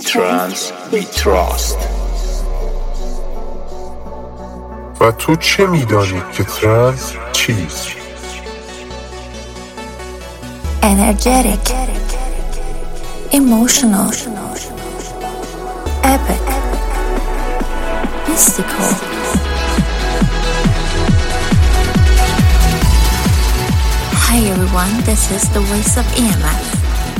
trance we trust و تو چه میدانی که ترنس چیست؟ energetic, emotional, epic, mystical. Hi everyone, this is the voice of EMF.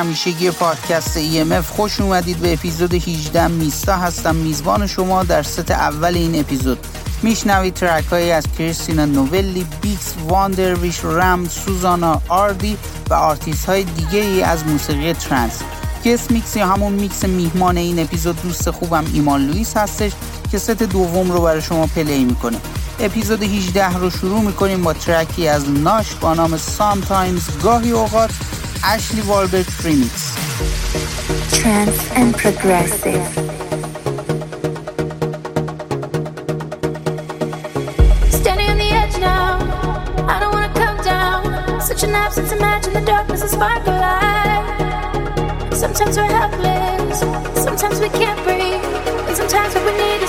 همیشگی پادکست EMF خوش اومدید به اپیزود 18 میستا هستم. میزبان شما در ست اول این اپیزود. میشنوید ترک هایی از کریستینا نوولی، بیکس، واندرویش، رم، سوزانا، آردی و آرتیست های دیگه ای از موسیقی ترنس. گس میکس یا همون میکس میهمان این اپیزود دوست خوبم ایمان لوئیس هستش که ست دوم رو برای شما پلی می‌کنه. اپیزود 18 رو شروع می‌کنیم با ترکی از ناش با نام سامتایمز گاهی اوقات Ashley Walbert remix. Trance and progressive. Standing on the edge now. I don't wanna come down. Such an absence, imagine the darkness and sparkle light. Sometimes we're helpless, sometimes we can't breathe, and sometimes what we need.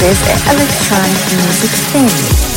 This is Electronic Music Family.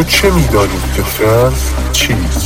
تو چه میدانی که ترنس چیست؟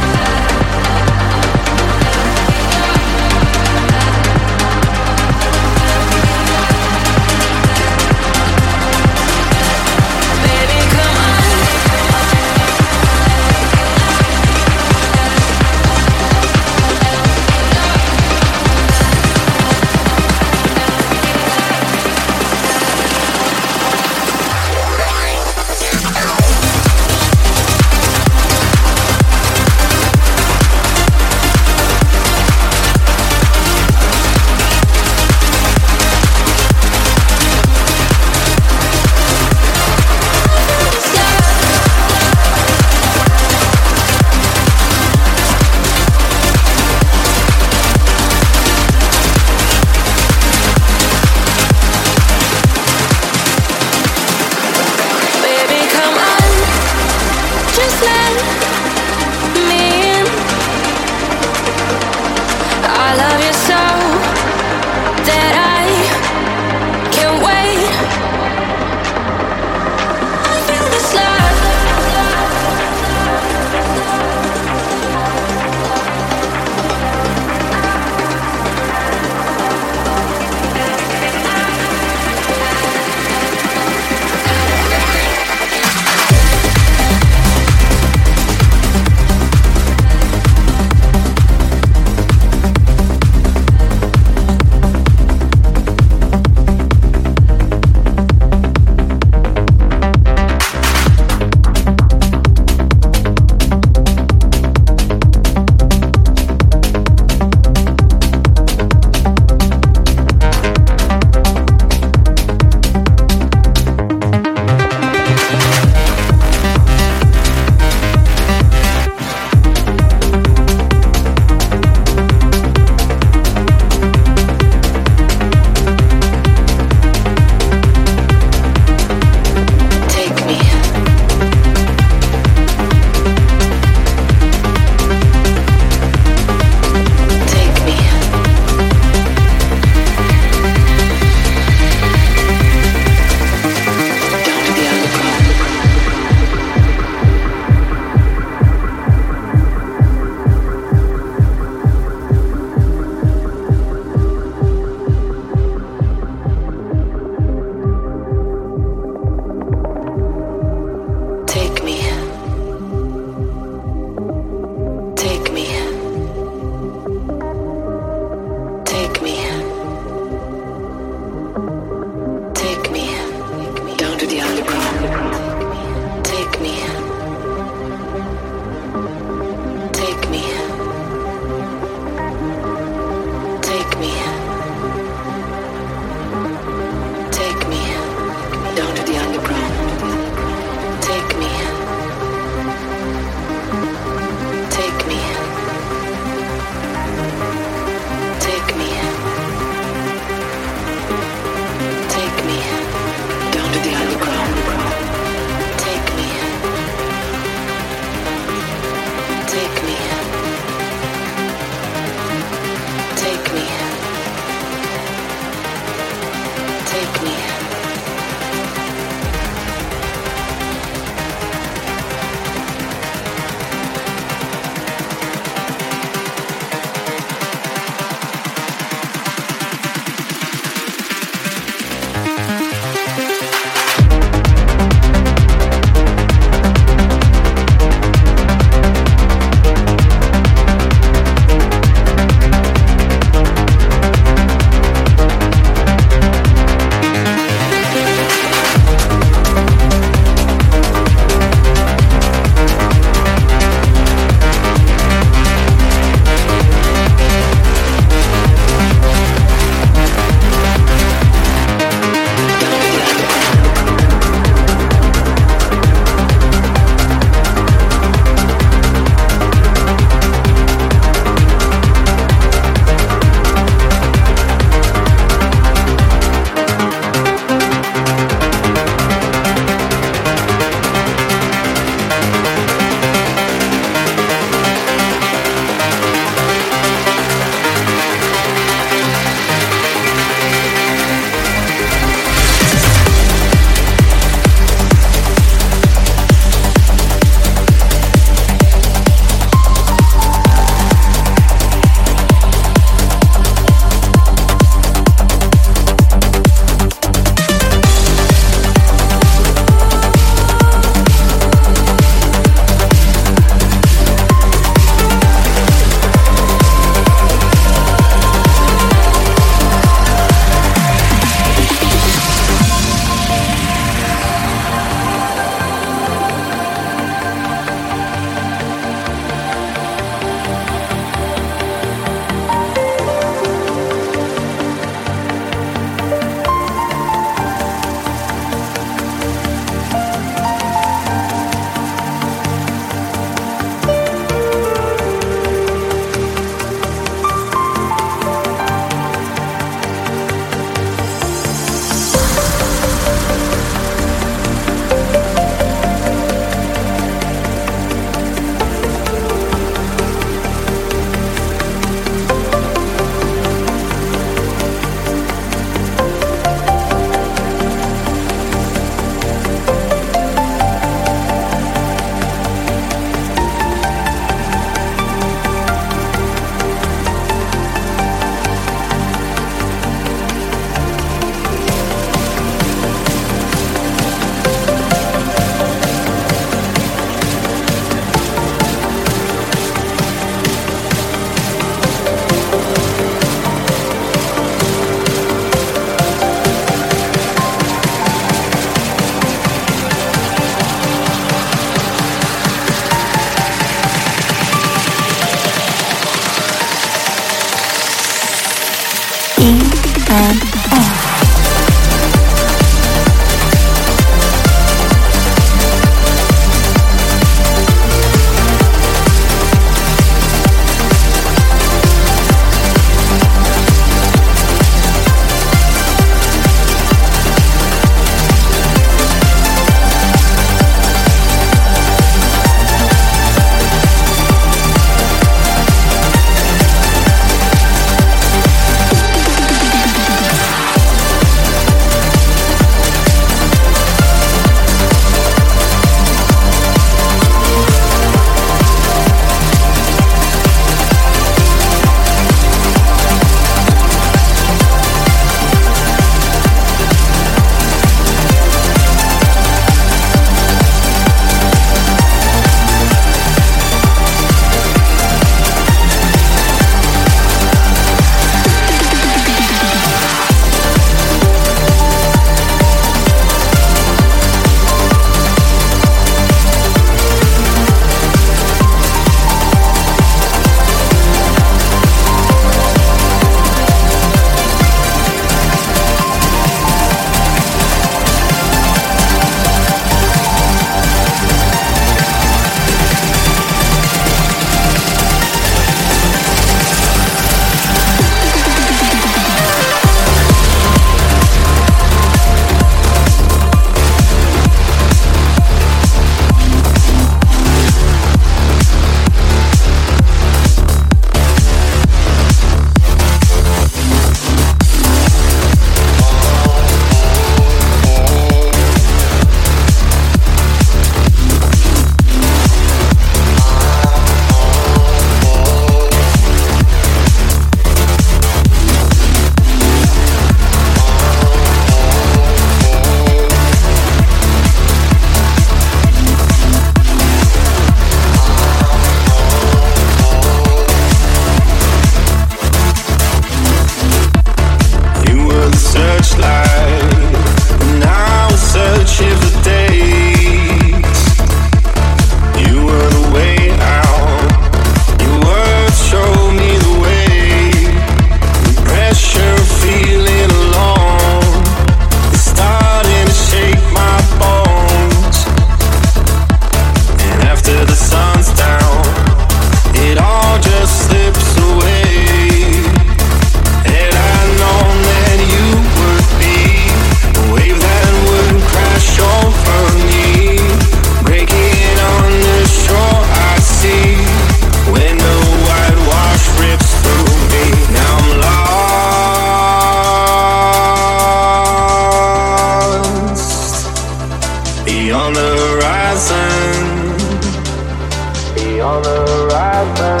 be on the horizon.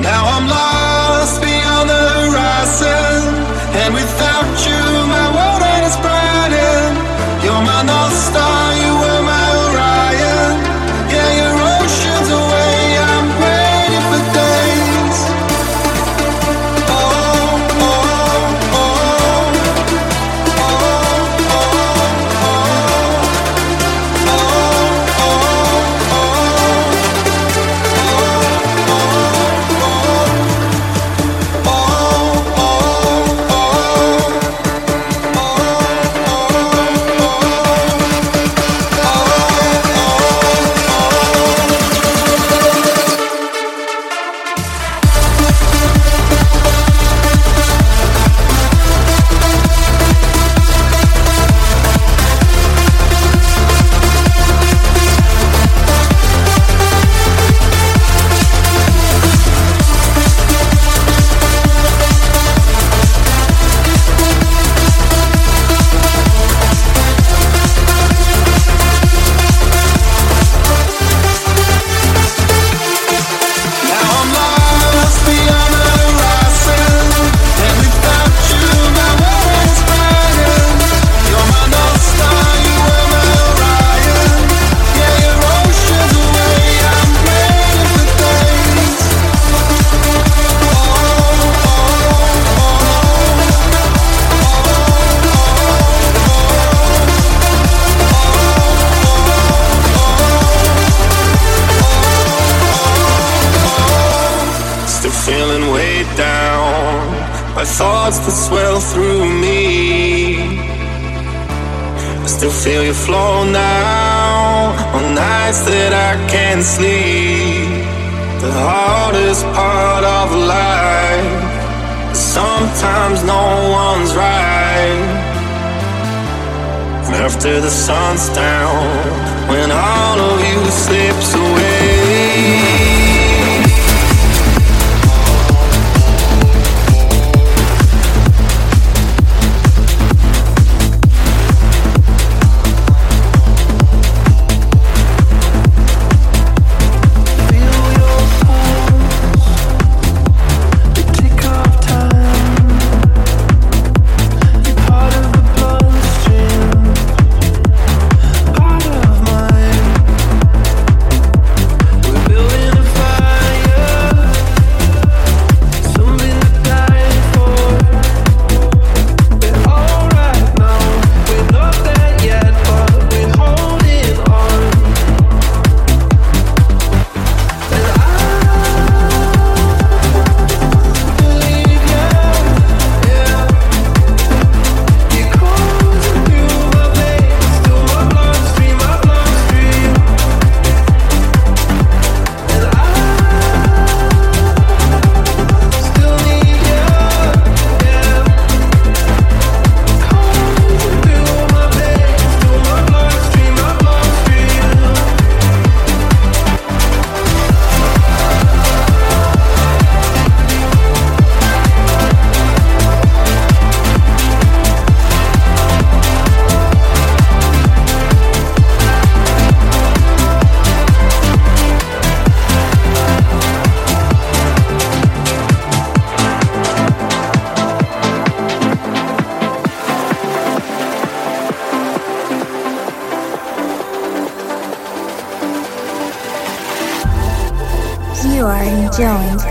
Now I'm lost beyond the horizon.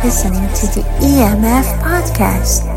Listening to the EMF podcast.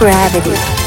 Gravity.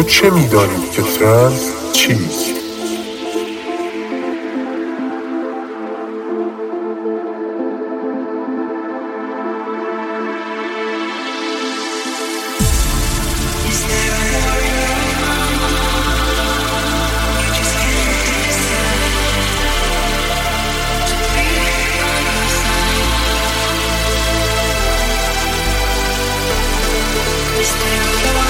تو چه میدانی که ترنس چیست last words to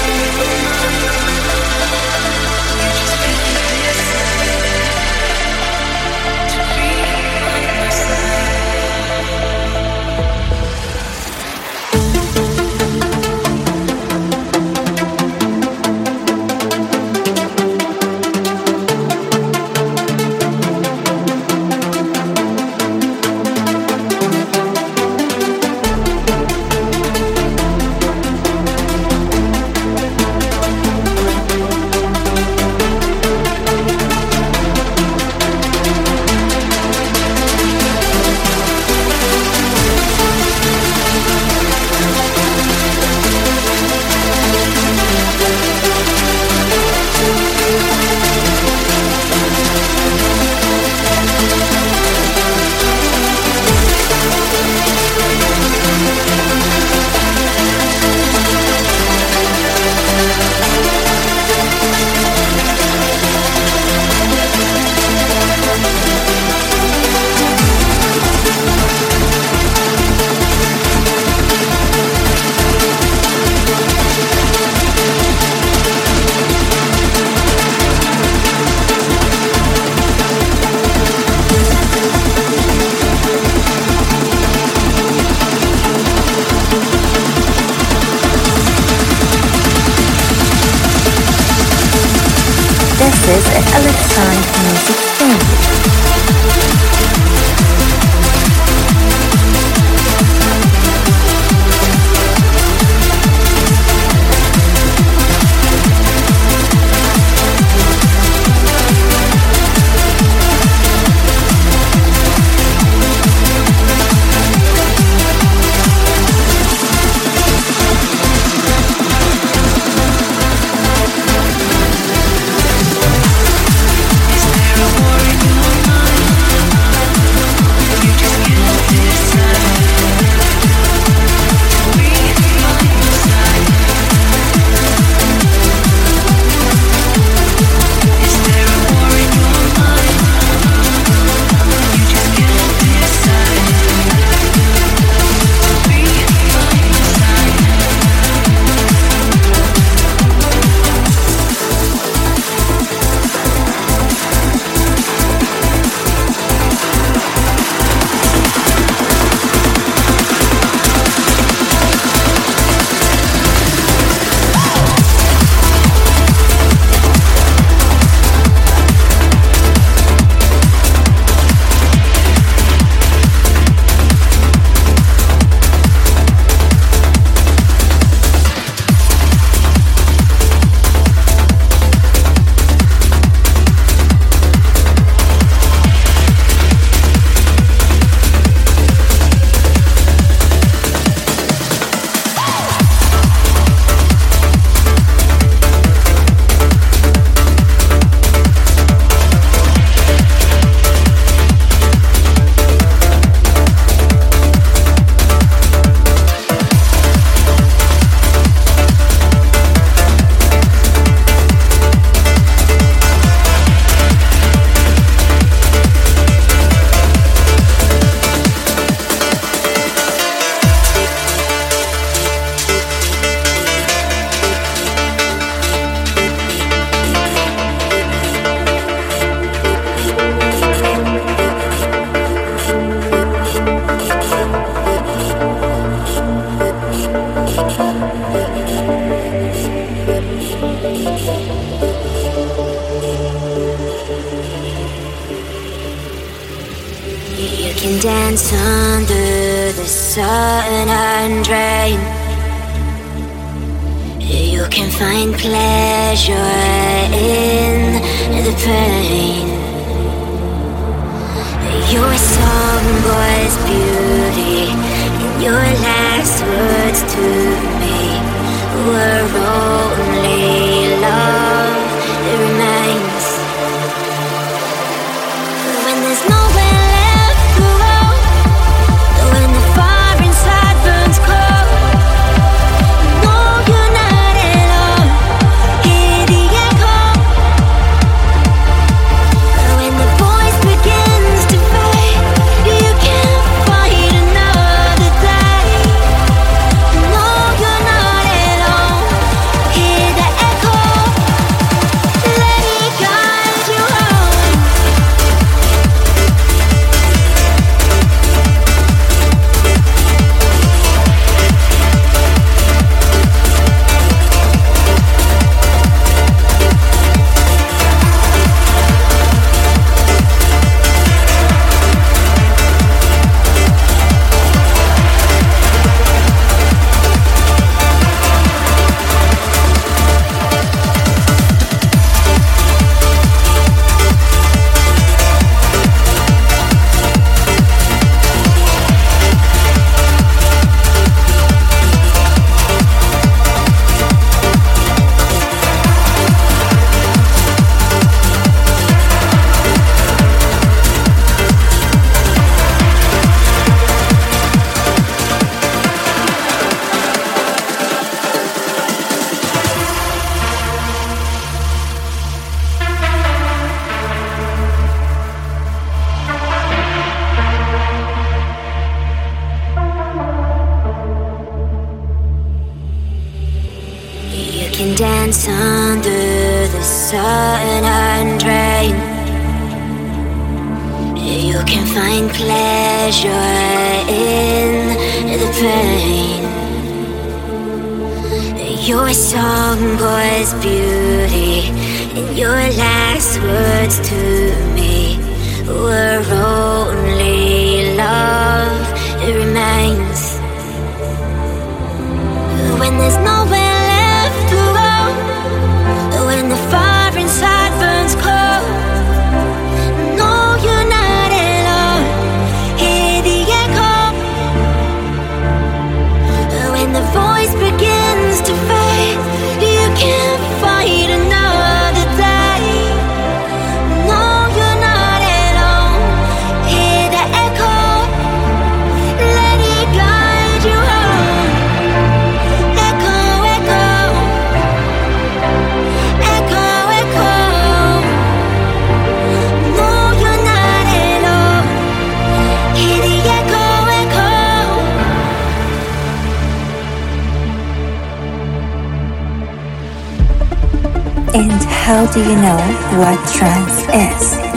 do you know what trance is?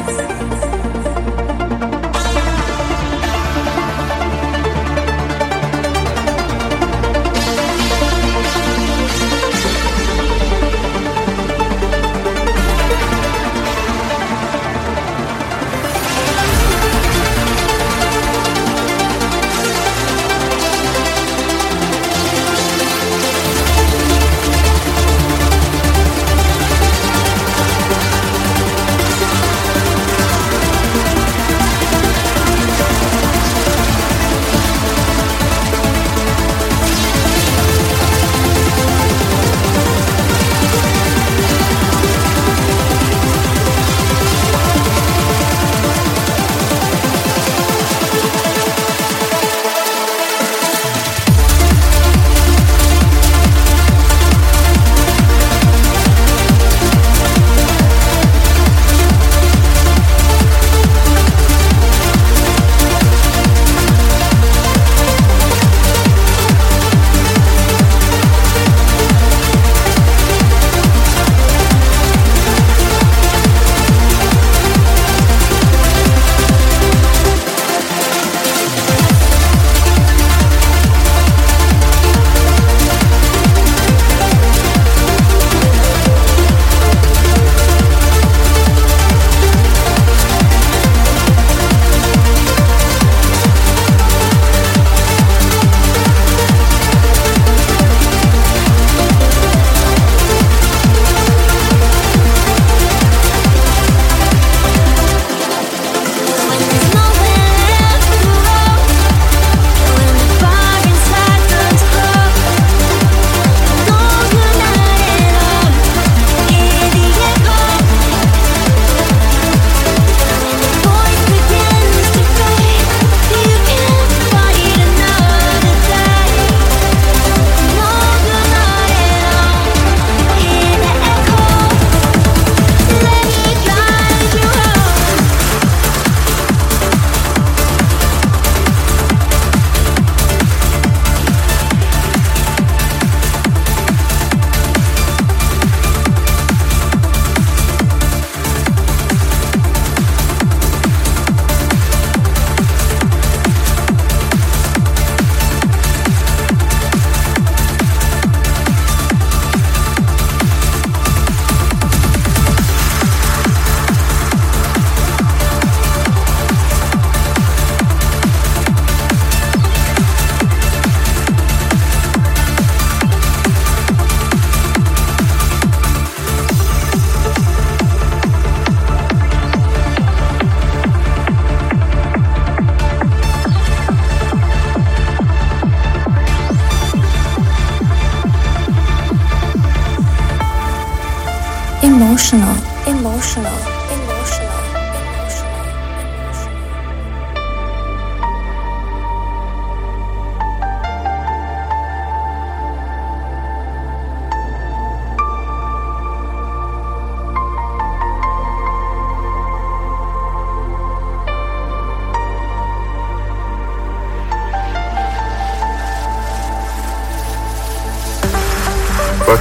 emotional, emotional,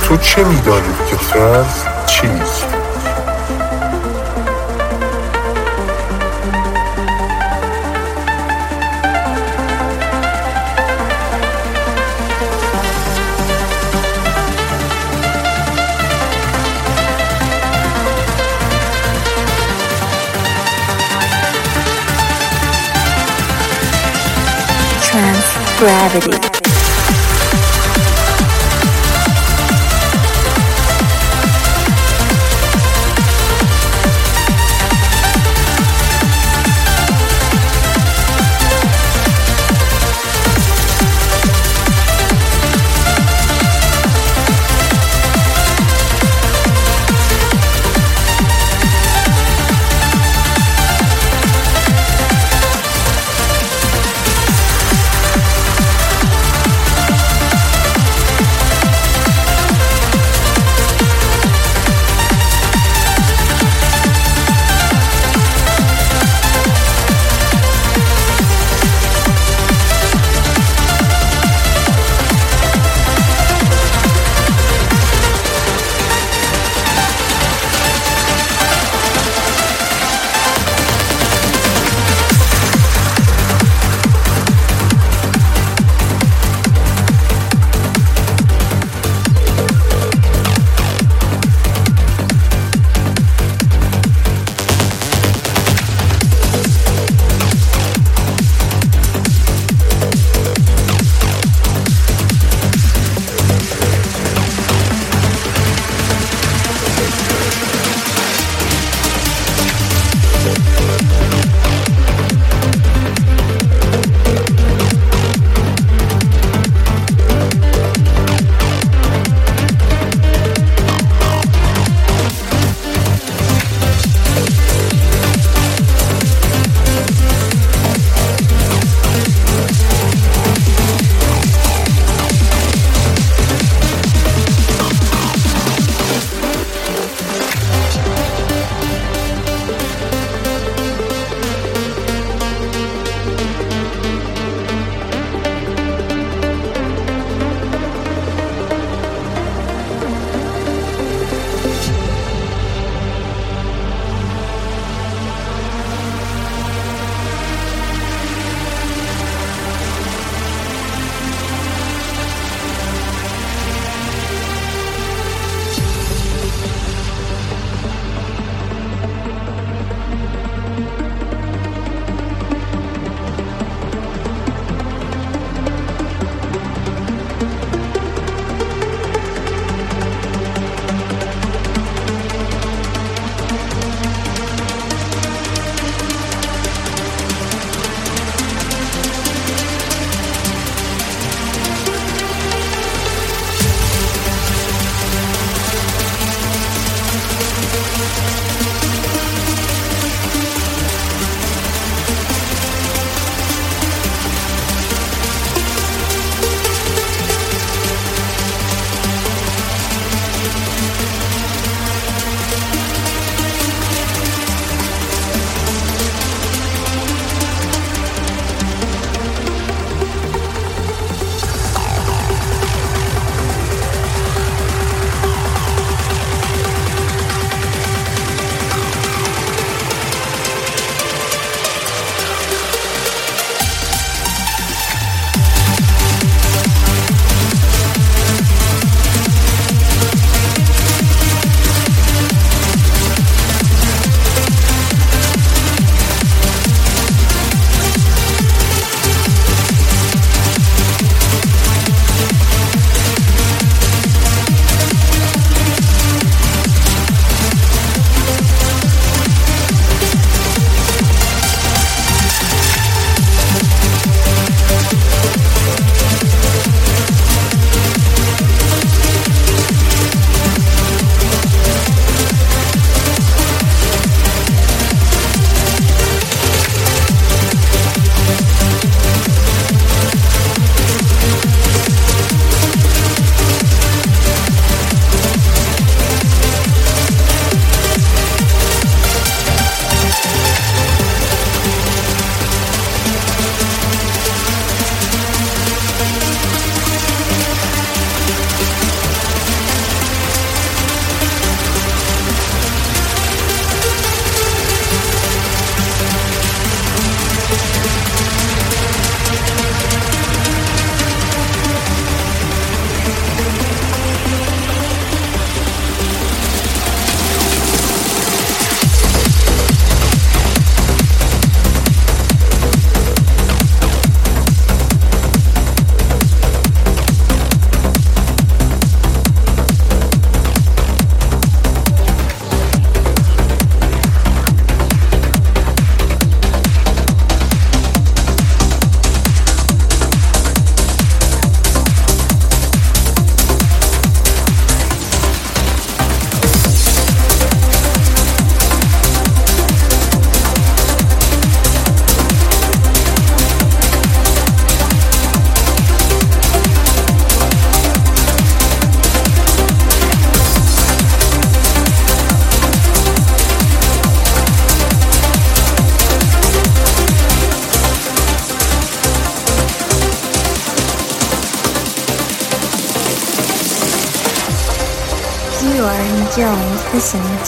تو چه میدانی که ترنس choose. Trans Gravity.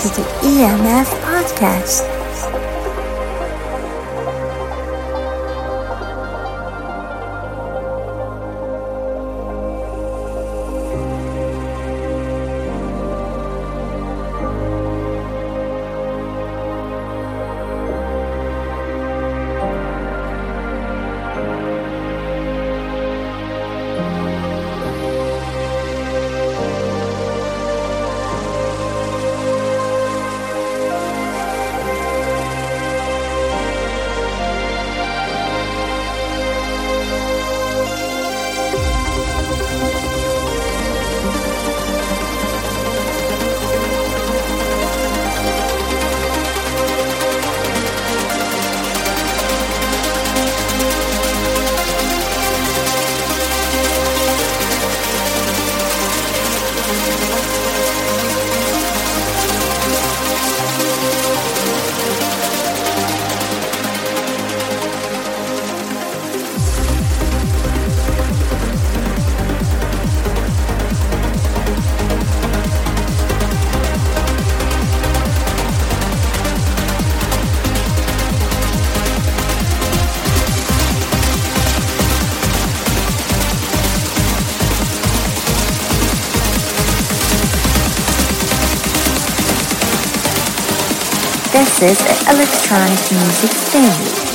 Listening This is electronic music family.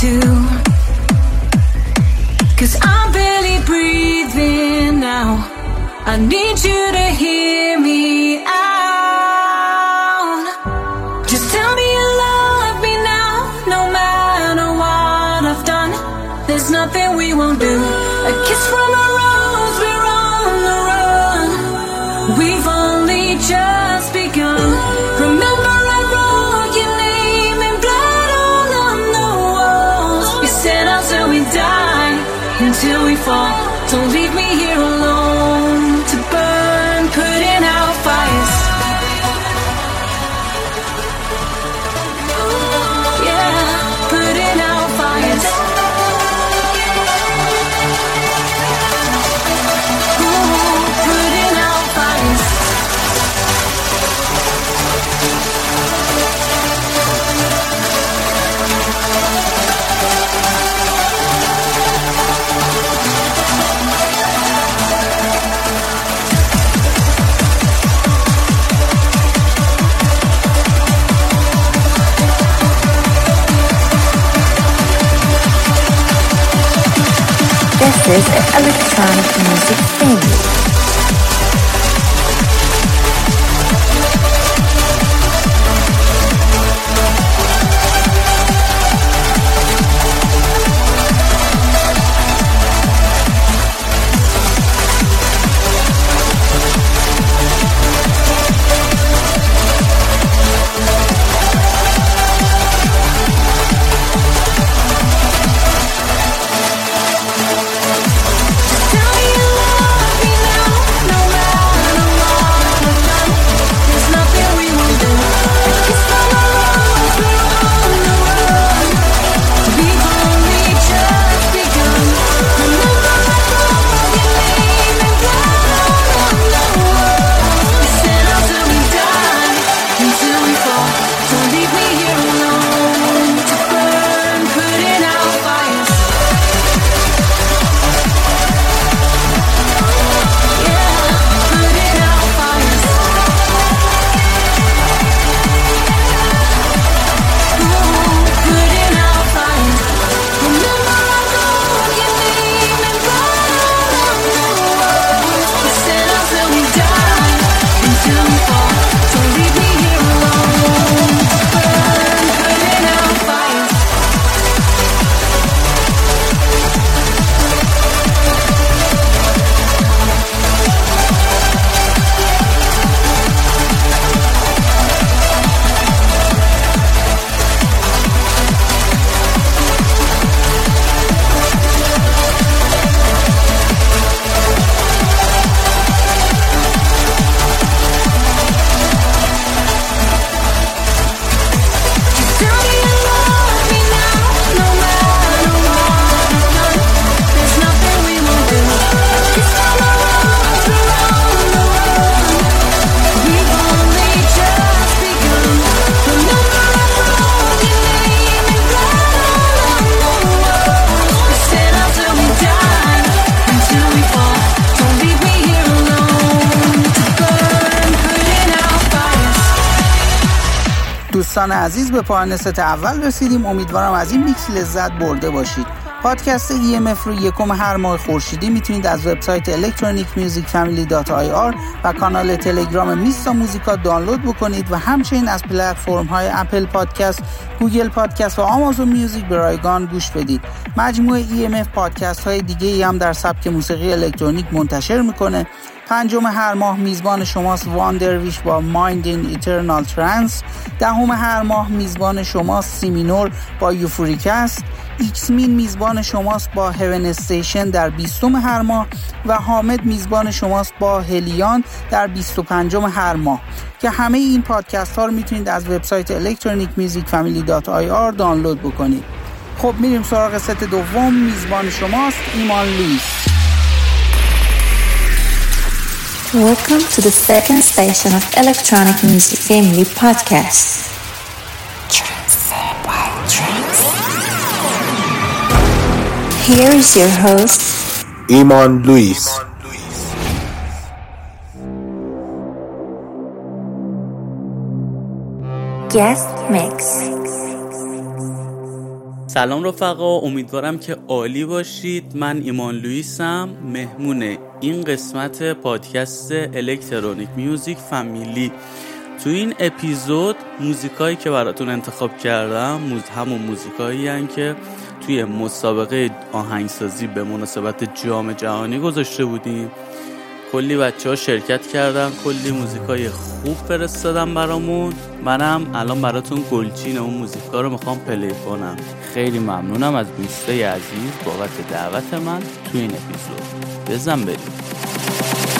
Too. Cause I'm barely breathing now. I need you to hear me fall. This is electronic music family. دوستان عزیز به پایان ست اول رسیدیم. امیدوارم از این میکس لذت برده باشید. پادکست EMF رو یکم هر ماه خورشیدی می‌تونید از وبسایت electronicmusicfamily.ir و کانال تلگرام میستا موزیکا دانلود بکنید و همچنین از پلتفرم های اپل پادکست، گوگل پادکست و آمازون میوزیک به رایگان گوش بدید. مجموعه EMF پادکست های دیگه ای هم در سبک موسیقی الکترونیک منتشر می‌کنه. پنجم هر ماه میزبان شماست وان درویش با مایند این ایترنال ترانس دهم هر ماه میزبان شماست سیمینور با یوفوریک است ایکس مین میزبان شماست با هیون استیشن در بیستم هر ماه و حامد میزبان شماست با هلیان در 25 هر ماه. که همه این پادکست ها رو می‌تونید از وبسایت electronicmusicfamily.ir دانلود بکنید. خب میریم سراغ ست دوم میزبان شماست ایمان لویس Welcome to the second station of Electronic Music Family Podcast. Here is your host, Iman Luis. Guest Mix. سلام رفقا امیدوارم که عالی باشید. من ایمان لویسم مهمون این قسمت پادکست الکترونیک میوزیک فامیلی تو این اپیزود موزیکایی که براتون انتخاب کردم موز همون موزیکایی که توی مسابقه آهنگسازی به مناسبت جام جهانی گذاشته بودیم. کلی بچه ها شرکت کردن کلی موزیکای خوب فرستادن برامون. منم الان براتون گلچین اون موزیکا رو می‌خوام پلی کنم. خیلی ممنونم از دوسته عزیز. بابت دعوت من تو این اپیزود. بزن بریم.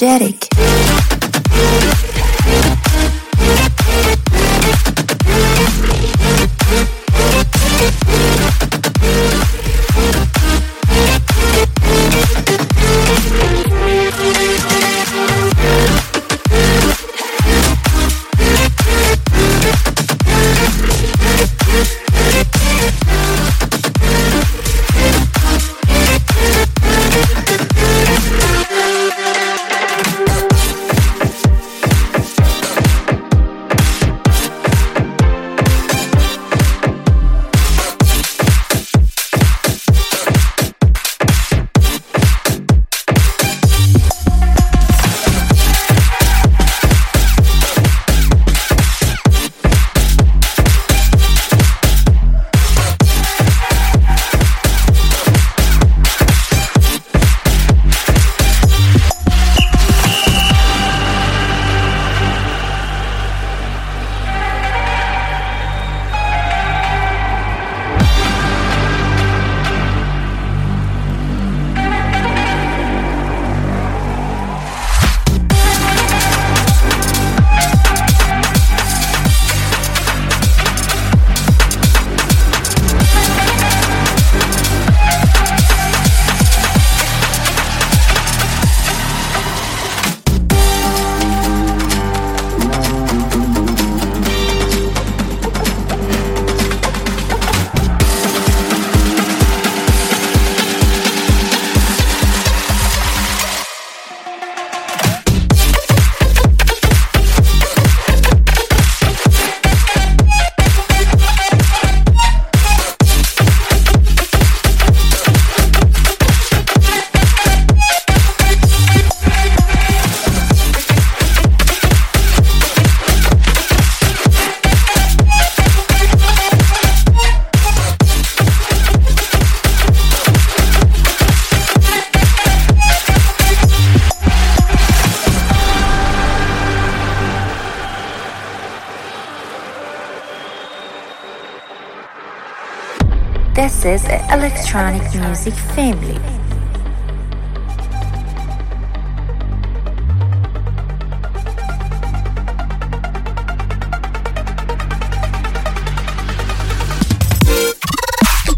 Energetic. Is electronic music family.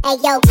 Hey yo.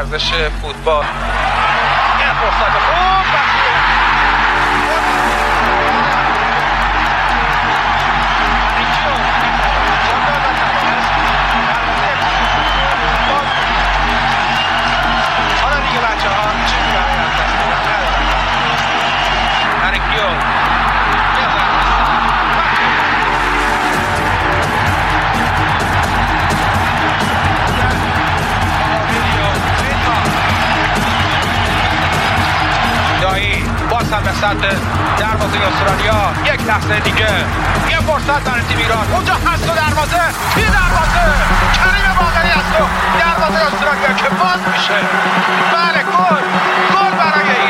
ورزش فوتبال. لحظه دیگه. یه فرصت داره تیم ایران. اونجا هست و دروازه. یه دروازه. کریم باقری هست و دروازه استرالیا که باز میشه. بله گل. گل برای ایران